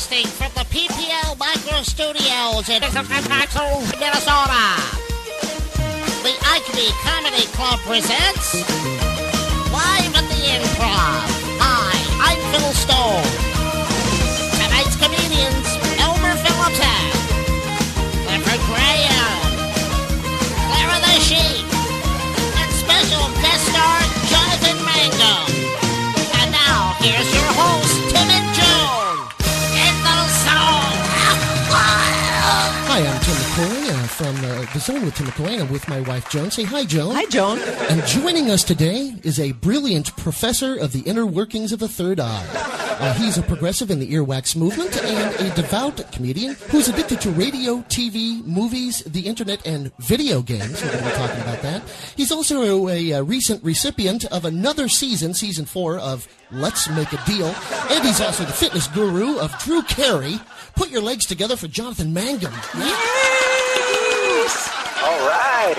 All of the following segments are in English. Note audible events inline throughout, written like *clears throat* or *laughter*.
Broadcasting from the PPL Micro Studios in Minnesota. The Acme Comedy Club presents Live at the Improv. Hi, I'm Phil Stone. Tonight's comedians, Elmer Philipson, Hi, I'm Timm McCoy uh, from uh, The Zone with Timm McCoy. I'm with my wife, Joan. Say hi, Joan. Hi, Joan. And joining us today is a brilliant professor of the inner workings of the third eye. Uh, he's a progressive in the earwax movement and a devout comedian who's addicted to radio, TV, movies, the internet, and video games. We're going to be talking about that. He's also a, a recent recipient of another season, season four of Let's Make a Deal. And he's also the fitness guru of Drew Carey. Put your legs together for Jonathan Mangum. All right.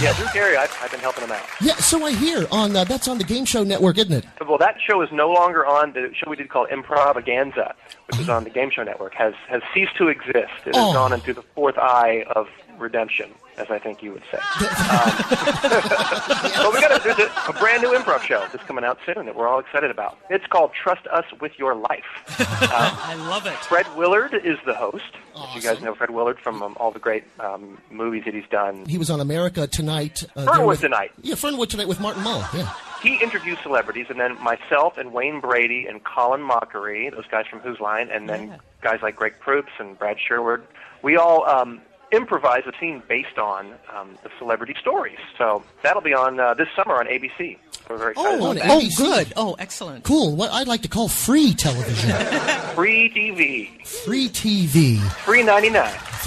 Yeah, Drew Carey, I've, I've been helping him out. Yeah, so I hear on uh, that's on the Game Show Network, isn't it? Well, that show is no longer on. The show we did called Improvaganza, which is on the Game Show Network, has has ceased to exist. It has Oh. gone into the fourth eye of redemption, as I think you would say. um, *laughs* but we got a, there's a, a brand new improv show that's coming out soon that we're all excited about. It's called Trust Us with Your Life. *laughs* I love it. Fred Willard is the host. If you guys know Fred Willard from um, all the great um, movies that he's done. He was on America Tonight. Uh, Fernwood there with- Tonight. Yeah, Fernwood Tonight with Martin Mull. Yeah. he interviews celebrities, and then myself and Wayne Brady and Colin Mochrie, those guys from Who's Line, and then Yeah. guys like Greg Proops and Brad Sherwood, we all um, improvise a scene based on um, the celebrity stories. So that'll be on uh, this summer on ABC. We're very excited Oh, about that. Oh, ABC. good. Oh, excellent. Cool. What I'd like to call free television. *laughs* Free TV, free TV. free ninety nine, *laughs*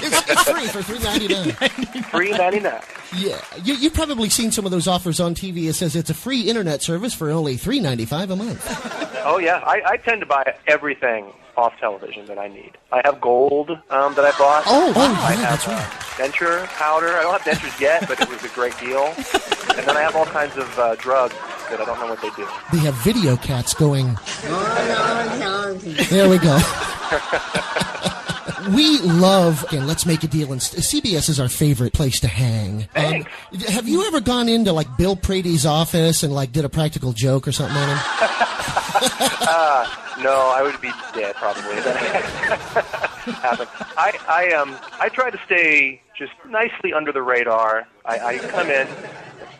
It's, it's free for three ninety nine. free ninety nine. Yeah, you, you've probably seen some of those offers on TV. It says it's a free internet service for only three ninety five a month. Oh yeah, I, I tend to buy everything off television that I need. I have gold um, that I bought. Oh, wow, I yeah, have that's right. uh, denture powder. I don't have dentures yet, but it was a great deal. and then I have all kinds of uh, drugs that I don't know what they do. They have video cats going. There we go. *laughs* We love, and let's make a deal. And CBS is our favorite place to hang. Um, have you ever gone into like Bill Prady's office and like did a practical joke or something on him? *laughs* No, I would be dead probably. if that *laughs* happened. I I um I try to stay just nicely under the radar. I, I come in,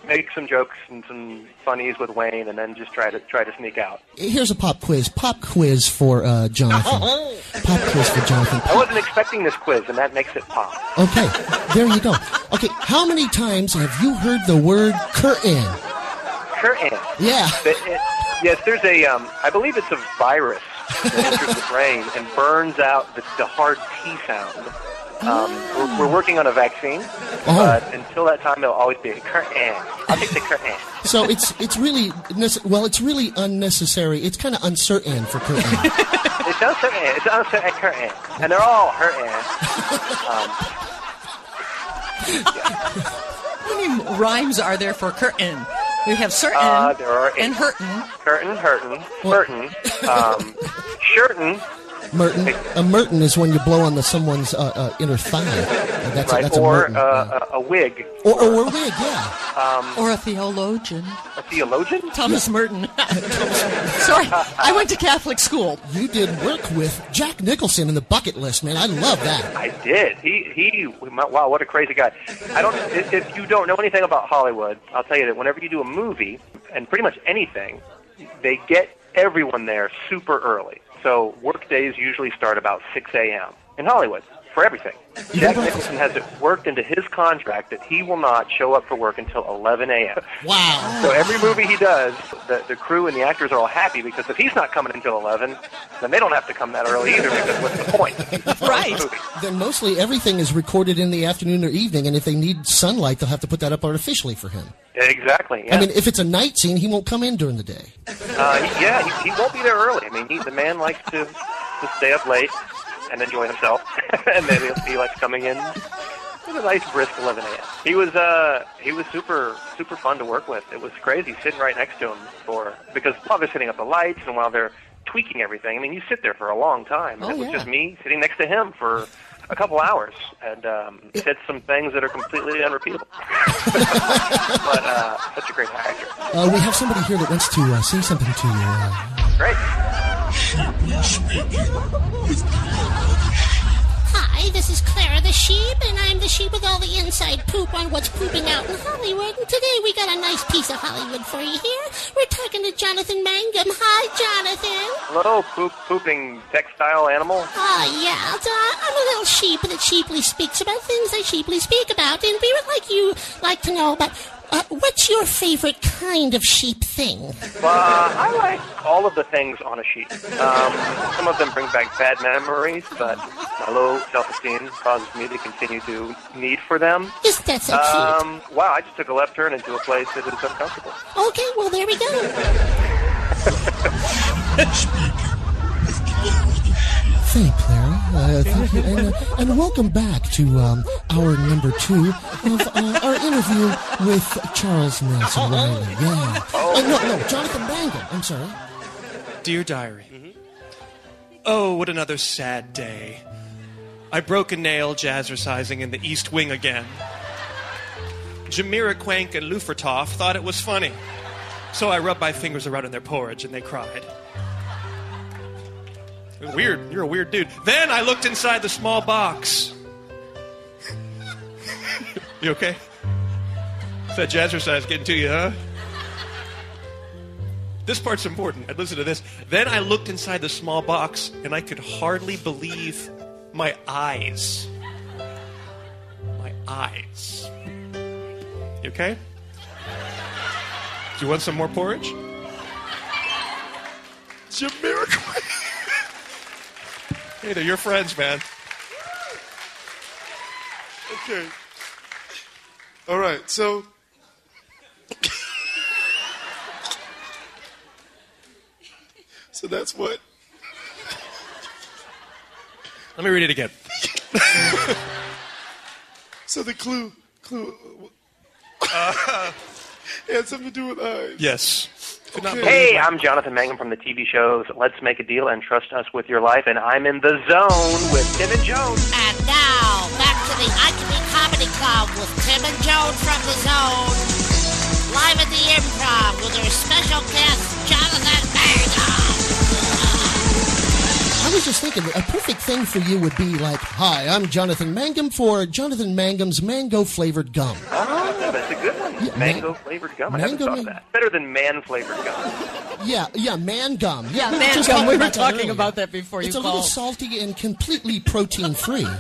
make some jokes and some funnies with Wayne, and then just try to try to sneak out. Here's a pop quiz. Pop quiz for uh, Jonathan. *laughs* Pop quiz for Jonathan. I wasn't expecting this quiz, and that makes it pop. Okay, there you go. Okay, how many times have you heard the word curtain? Curtain. Yeah. But it, yes, there's a, um, I believe it's a virus that enters the brain and burns out the, the hard T sound. Um, we're, we're working on a vaccine, Oh. but until that time, there'll always be a curtain. Eh, I'll take the curtain. Eh. So it's it's really well, it's really unnecessary. It's kind of uncertain for curtain. Eh. It's uncertain. It's uncertain curtain, and they're all hurting. How um, many rhymes are there for curtain? We have certain Uh, there are eight. and hurtin. Curtain, hurtin, hurtin, um, *laughs* shirtin, Merton, a Merton is when you blow on the someone's uh, uh, inner thigh. That's a, right? that's a Or Merton. yeah. uh, a, a wig. or, or a wig, yeah. *laughs* Or a theologian. A theologian? Thomas Merton. *laughs* Sorry, I went to Catholic school. You did work with Jack Nicholson in the bucket list, man. I love that. I did. He he. Wow, what a crazy guy. I don't. If, if you don't know anything about Hollywood, I'll tell you that whenever you do a movie and pretty much anything, they get everyone there super early. So work days usually start about 6 a.m. in Hollywood for everything. Jack *laughs* Nicholson has it worked into his contract that he will not show up for work until 11 a.m. Wow. So every movie he does, the, the crew and the actors are all happy because if he's not coming until 11, then they don't have to come that early either because what's the point? *laughs* Right. Then mostly everything is recorded in the afternoon or evening, and if they need sunlight, they'll have to put that up artificially for him. Exactly. Yeah. I mean, if it's a night scene, he won't come in during the day. Uh, yeah, he, he won't be there early. I mean, he, the man likes to, to stay up late and enjoy himself, *laughs* and then he'll, he likes coming in at a nice brisk 11 a.m. He was uh, he was super super fun to work with. It was crazy sitting right next to him for because while they're setting up the lights and while they're tweaking everything. I mean, you sit there for a long time, and Oh, it was yeah. just me sitting next to him for a couple hours, and um, said some things that are completely unrepeatable. *laughs* but uh, such a great actor. Uh, we have somebody here that wants to uh, say something to you. Uh, Great. *laughs* the sheep, and I'm the sheep with all the inside poop on what's pooping out in Hollywood. And today we got a nice piece of Hollywood for you here. We're talking to Jonathan Mangum. Hi, Jonathan. Hello, poop pooping textile animal. Ah, yeah. So I'm a little sheep that cheaply speaks about things I cheaply speak about, and we would like you like to know about uh, what's your favorite kind of sheep thing? Uh, I like all of the things on a sheep. Um, some of them bring back bad memories, but my low self-esteem causes me to continue to need for them. Isn't that so cute? Um, wow, I just took a left turn into a place that is uncomfortable. Okay, well there we go. *laughs* thank you, Clara. Uh, thank you, and, uh, and welcome back to um, hour number two of uh, our interview with Charles Nelson Reilly. Yeah. Uh, no, no, Jonathan Mangum. I'm sorry. Dear Diary. Oh, what another sad day. I broke a nail jazzercising in the East Wing again. Jamira Quank and Lufertoff thought it was funny. So I rubbed my fingers around in their porridge and they cried. Weird. You're a weird dude. Then I looked inside the small box. you okay? Is that jazzercise getting to you, huh? This part's important. Listen to this. Then I looked inside the small box and I could hardly believe my eyes. My eyes. You okay? Do you want some more porridge? Jamiroquai. Hey, they're your friends, man. Okay. All right. So. so that's what. Let me read it again. So the clue, clue, uh, it *laughs* had something to do with eyes. Yes. Could not Okay. believe Hey, my- I'm Jonathan Mangum from the TV shows Let's Make a Deal and Trust Us with Your Life, and I'm in the zone with Tim and Jones. And now, back to the Ikme Comedy Club with Tim and Jones from the Zone. Live at the Improv with our special guest, Jonathan Mangum. I was just thinking, a perfect thing for you would be like, "Hi, I'm Jonathan Mangum for Jonathan Mangum's mango flavored gum." Oh, that's a good one. Yeah, mango man- flavored gum. I haven't thought of that. Better than man flavored gum. Yeah, yeah, man gum. Yeah, we man just gum. We were talking about that before you It's a little salty and completely protein free. *laughs*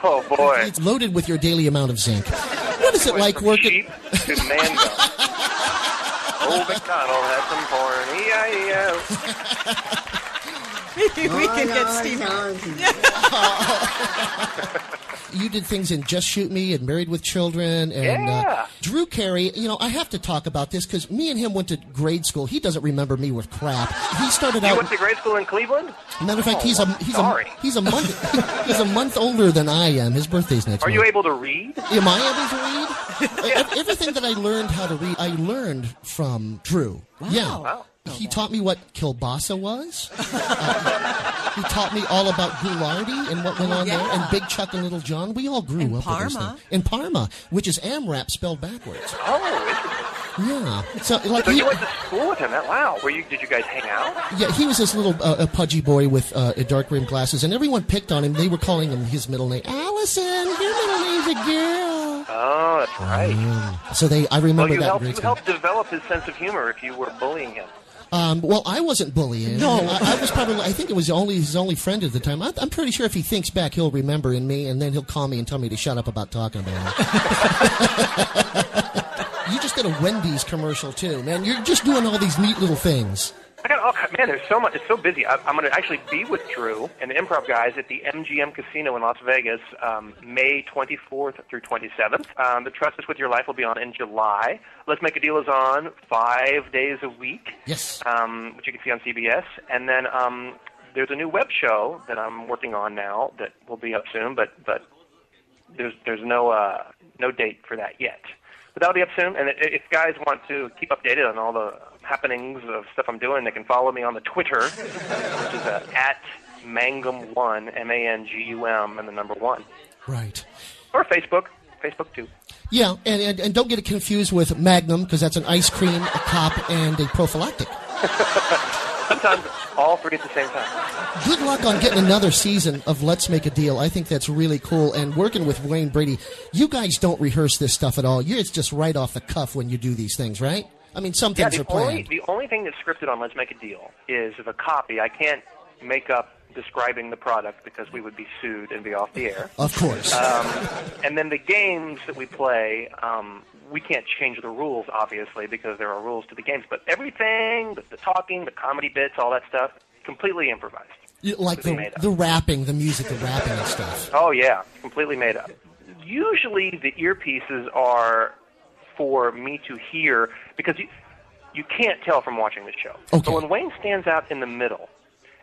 Oh boy. It's loaded with your daily amount of zinc. What is it Went like working? sheep to man gum. *laughs* Old McDonald had some corn. E-I-E-O. *laughs* we can get Steve. You did things in Just Shoot Me and Married with Children and uh, Yeah. Drew Carey. You know, I have to talk about this because me and him went to grade school. He doesn't remember me with crap. He started out. You went to grade school in Cleveland? Matter of fact, he's a he's sorry. a he's a month *laughs* he's a month older than I am. His birthday's next Are month. you able to read? Am I able to read? *laughs* Ev- Everything that I learned how to read, I learned from Drew. Yeah. Wow. He taught me what kielbasa was. *laughs* Uh, he taught me all about Ghoulardi and what went on there, and Big Chuck and Little John. We all grew And up with those Parma. things. And Parma, which is AMRAP spelled backwards. Oh. Yeah. So like So he, you went to school with him? That wow. Were you? Did you guys hang out? yeah, he was this little uh, a pudgy boy with uh, dark rimmed glasses, and everyone picked on him. They were calling him his middle name, Allison. Your middle name's a girl. Oh, that's right. So they, I Well, remember you that. in helped, you helped develop his sense of humor if you were bullying him. Um, well, I wasn't bullying. No. I, I was probably. I think it was only his only friend at the time. I, I'm pretty sure if he thinks back, he'll remember in me, and then he'll call me and tell me to shut up about talking about it. *laughs* you just did a Wendy's commercial too, man. You're just doing all these neat little things. I got all man. There's so much. It's so busy. I, I'm going to actually be with Drew and the Improv guys at the MGM Casino in Las Vegas, um, May 24th through 27th. Um, the Trust Us with Your Life will be on in July. Let's Make a Deal is on five days a week, Yes. um, which you can see on CBS. And then um, there's a new web show that I'm working on now that will be up soon, but but there's there's no uh, no date for that yet. But that'll be up soon. And if guys want to keep updated on all the happenings of stuff I'm doing, they can follow me on the Twitter, which is uh, at Mangum1, M-A-N-G-U-M, and the number one. Right. Or Facebook, Facebook too. Yeah, and, and, and don't get it confused with Magnum because that's an ice cream, a cop, and a prophylactic. *laughs* Sometimes all three at the same time. Good luck on getting another season of Let's Make a Deal. I think that's really cool. And working with Wayne Brady, you guys don't rehearse this stuff at all. You're, it's just right off the cuff when you do these things, right? I mean, some Yeah, things the are only planned. the only thing that's scripted on Let's Make a Deal is the copy. I can't make up describing the product because we would be sued and be off the air. Of course. And then the games that we play, um, we can't change the rules, obviously, because there are rules to the games. But everything, the, the talking, the comedy bits, all that stuff, completely improvised. You- like completely the, the rapping, the music, the rapping and stuff. Oh yeah, completely made up. Usually the earpieces are for me to hear because you you can't tell from watching the show. Okay. But when Wayne stands out in the middle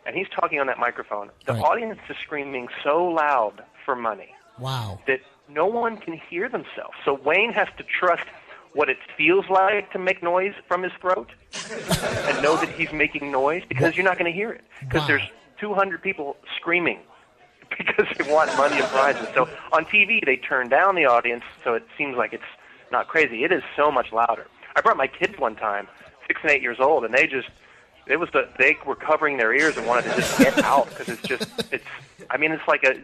and he's talking on that microphone, the Right. audience is screaming so loud for money Wow. that no one can hear themselves. So Wayne has to trust what it feels like to make noise from his throat *laughs* and know that he's making noise because you're not going to hear it because Wow. there's 200 people screaming *laughs* because they want money and prizes. So on TV they turn down the audience so it seems like it's not crazy. It is so much louder. I brought my kids one time, 6 and 8 years old, and they just it was the they were covering their ears and wanted to just get out because it's just it's I mean it's like a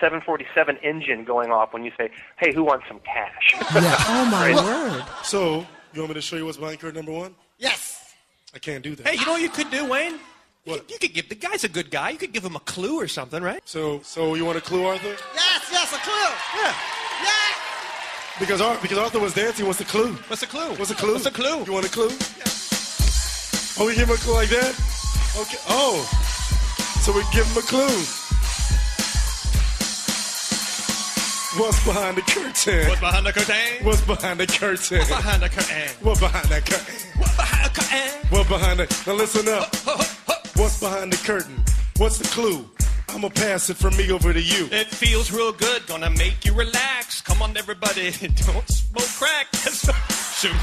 747 engine going off when you say, "Hey, who wants some cash?" Yeah. *laughs* Oh my Right. word! So, you want me to show you what's behind curtain number one? Yes. I can't do that. Hey, you know what you could do, Wayne? You, What? you could give the guy's a good guy. You could give him a clue or something, right? So, so you want a clue, Arthur? Yes, yes, a clue. Yeah. Yes. Because, Ar- because Arthur was dancing. What's the clue? What's the clue? What's the clue? What's the clue? You want a clue? Yeah. Oh, we give him a clue like that? Okay. Oh, so we give him a clue. What's behind the curtain? What's behind the curtain? What's behind the curtain? What's behind the curtain? What's behind that curtain? What behind the curtain? What behind the? Now listen up. What's behind the curtain? What's the clue? I'ma pass it from me over to you. It feels real good, gonna make you relax. Come on, everybody, *laughs* don't smoke crack. *laughs* Shoot.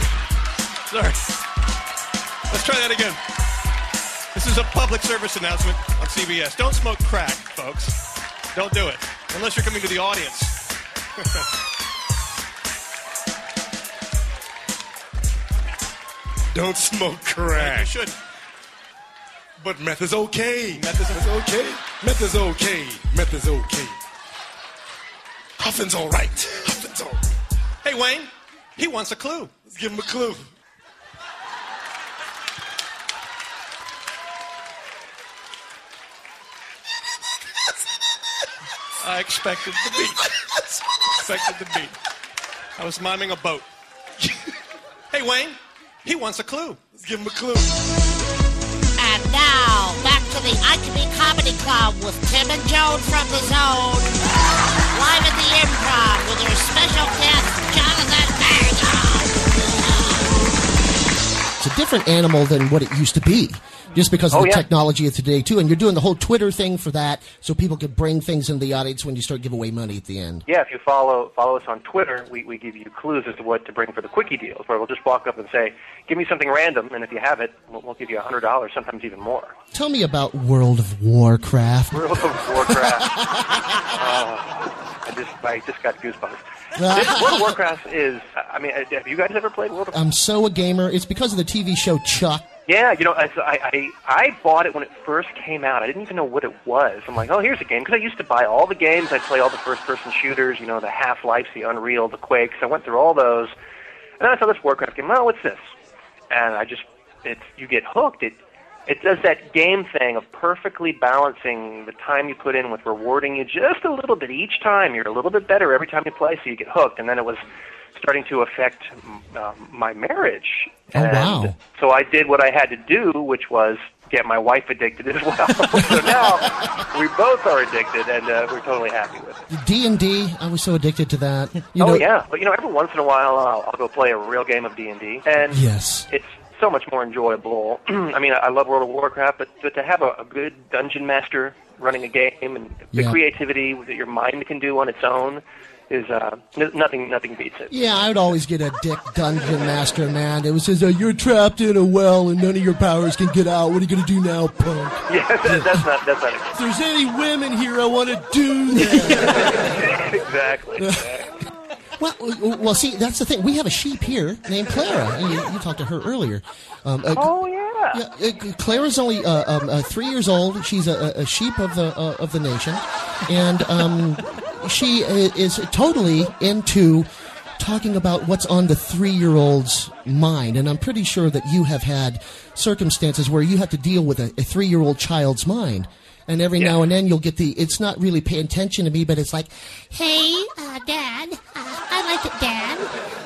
Sorry. Let's try that again. This is a public service announcement on CBS. Don't smoke crack, folks. Don't do it. Unless you're coming to the audience. *laughs* Don't smoke crack. You should. But meth is okay. Meth is okay. Meth is okay. Meth is okay. Huffing's all right. Huffing's all right. Hey, Wayne, he wants a clue. Let's give him a clue. I expected the beat. expected the beat. I was miming a boat. *laughs* hey, Wayne, he wants a clue. Let's give him a clue. And now, back to the Ikme Comedy Club with Tim and Joan from the Zone. Live at the Improv with your special guest, Jonathan Berger. It's a different animal than what it used to be, just because of Oh, the yeah. technology of today too. And you're doing the whole Twitter thing for that, so people can bring things into the audience when you start giving away money at the end. Yeah, if you follow follow us on Twitter, we, we give you clues as to what to bring for the quickie deals, where we'll just walk up and say, "Give me something random," and if you have it, we'll, we'll give you a hundred dollars, sometimes even more. Tell me about World of Warcraft. World of Warcraft. *laughs* oh, I just I just got goosebumps. This World of Warcraft is. I mean, have you guys ever played World of? I'm so a gamer. It's because of the TV show Chuck. Yeah, you know, I, I I bought it when it first came out. I didn't even know what it was. I'm like, oh, here's a game because I used to buy all the games. I'd play all the first-person shooters. You know, the Half Life, the Unreal, the Quakes. I went through all those, and then I saw this Warcraft game. Oh, what's this? And I just, it's you get hooked. It it does that game thing of perfectly balancing the time you put in with rewarding you just a little bit each time. You're a little bit better every time you play, so you get hooked. And then it was starting to affect uh, my marriage. Oh, And wow. So I did what I had to do, which was get my wife addicted as well. *laughs* so now we both are addicted, and uh, we're totally happy with it. D and D. I was so addicted to that. You oh know, yeah, but you know, every once in a while I'll, I'll go play a real game of D and D, and Yes. it's so much more enjoyable. *clears throat* I mean, I love World of Warcraft, but, but to have a, a good dungeon master running a game and the Yeah. creativity that your mind can do on its own is uh, n- nothing nothing beats it. Yeah, I would always get a dick dungeon master, man. It was says, uh, "You're trapped in a well and none of your powers can get out. What are you going to do now, punk?" *laughs* Yeah, that, that's not that's not If there's any women here, I want to do that. *laughs* exactly. *laughs* well, well, see, that's the thing. We have a sheep here named Clara. You, you talked to her earlier. Um, uh, Oh yeah. Yeah, uh, Clara's only uh, um, uh, three years old. She's a, a a sheep of the uh, of the nation, and um, she is totally into talking about what's on the three year old's mind. And I'm pretty sure that you have had circumstances where you have to deal with a, a three year old child's mind. And every now and then you'll get the. It's not really paying attention to me, but it's like, Hey, uh, Dad. Uh, I like it, Dad.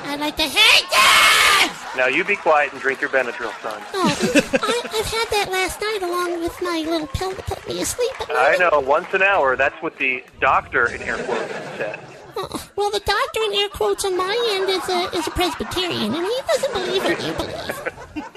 I like the. Hey, Dad! Now you be quiet and drink your Benadryl, son. Oh, I, I've had that last night along with my little pill to put me asleep I know. Once an hour. That's what the doctor in air quotes said. Oh, well, the doctor in air quotes on my end is a, is a Presbyterian, and he doesn't believe what you believe. *laughs*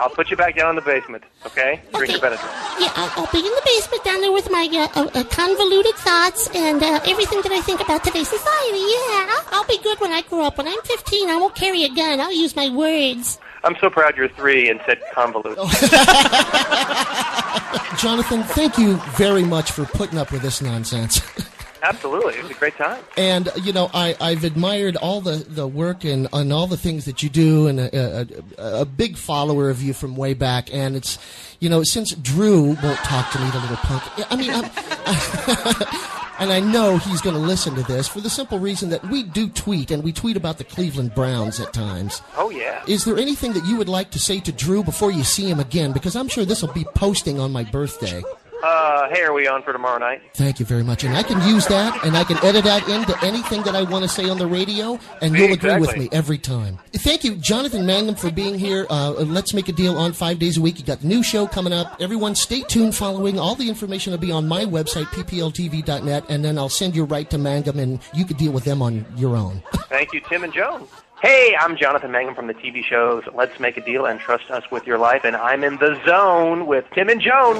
I'll put you back down in the basement. Okay? Drink your Benadryl. Yeah, I'll, I'll be in the basement down there with my uh, uh, uh, convoluted thoughts and uh, everything that I think about today's society. Yeah, I'll, I'll be good when I grow up. When I'm 15, I won't carry a gun. I'll use my words. I'm so proud you're three and said convoluted. *laughs* Jonathan, thank you very much for putting up with this nonsense. *laughs* Absolutely. It was a great time. And you know, I, I've admired all the, the work and, and all the things that you do, and a, a, a big follower of you from way back. And it's, you know, since Drew won't talk to me, the little punk. I mean, I'm, *laughs* and I know he's going to listen to this for the simple reason that we do tweet, and we tweet about the Cleveland Browns at times. Oh yeah. Is there anything that you would like to say to Drew before you see him again? Because I'm sure this will be posting on my birthday. Uh, hey, are we on for tomorrow night? Thank you very much. And I can use that and I can edit that into anything that I want to say on the radio, and you'll agree with me every time. Thank you, Jonathan Mangum, for being here. Uh, let's make a deal on five days a week. You got the new show coming up. Everyone, stay tuned following. All the information will be on my website, ppltv.net, and then I'll send you right to Mangum, and you can deal with them on your own. *laughs* Thank you, Tim and Joan. Hey, I'm Jonathan Mangum from the TV shows Let's Make a Deal and Trust Us with Your Life, and I'm in the zone with Tim and Joan.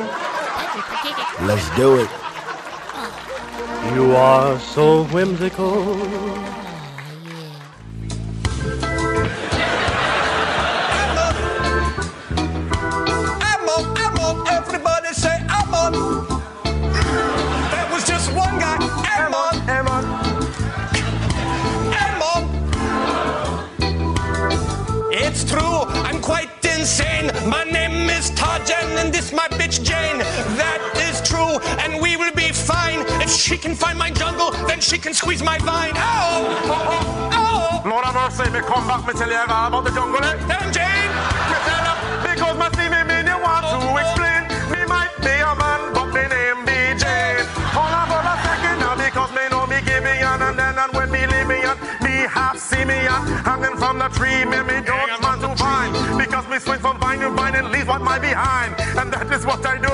Let's do it. You are so whimsical. I'm on, I'm on, everybody say I'm on. That was just one guy. I'm on, I'm on. I'm on. It's true, I'm quite insane. My name is Tarzan and this my then she can squeeze my vine. Ow! Oh, oh, Lord have mercy, me come back, me tell you about the jungle, him, Jane! Me tell because my see me mean you want to explain. Me might be a man, but me name be Jane. Hold on for a second now, because me know me Gibeon, and then and when me Libyan, me half Simeon, hanging from the tree, me me don't man to find. Because me swing from vine to vine and leave what my behind. And that is what I do.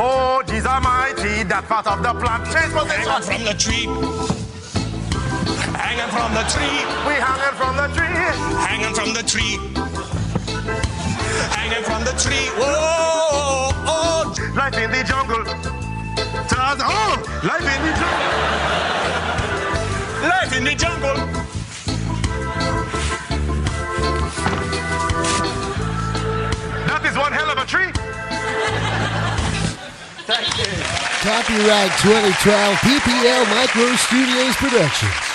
Oh, Jesus Almighty, that part of the plant. Change Hanging from the tree. Hanging from the tree. We hanging from the tree. Hanging from the tree. Hanging from the tree. Whoa, oh, oh. Life in the jungle. Tarzan, oh, life in the jungle. life in the jungle. That is one hell of a tree. Copyright 2012 PPL Micro Studios Productions.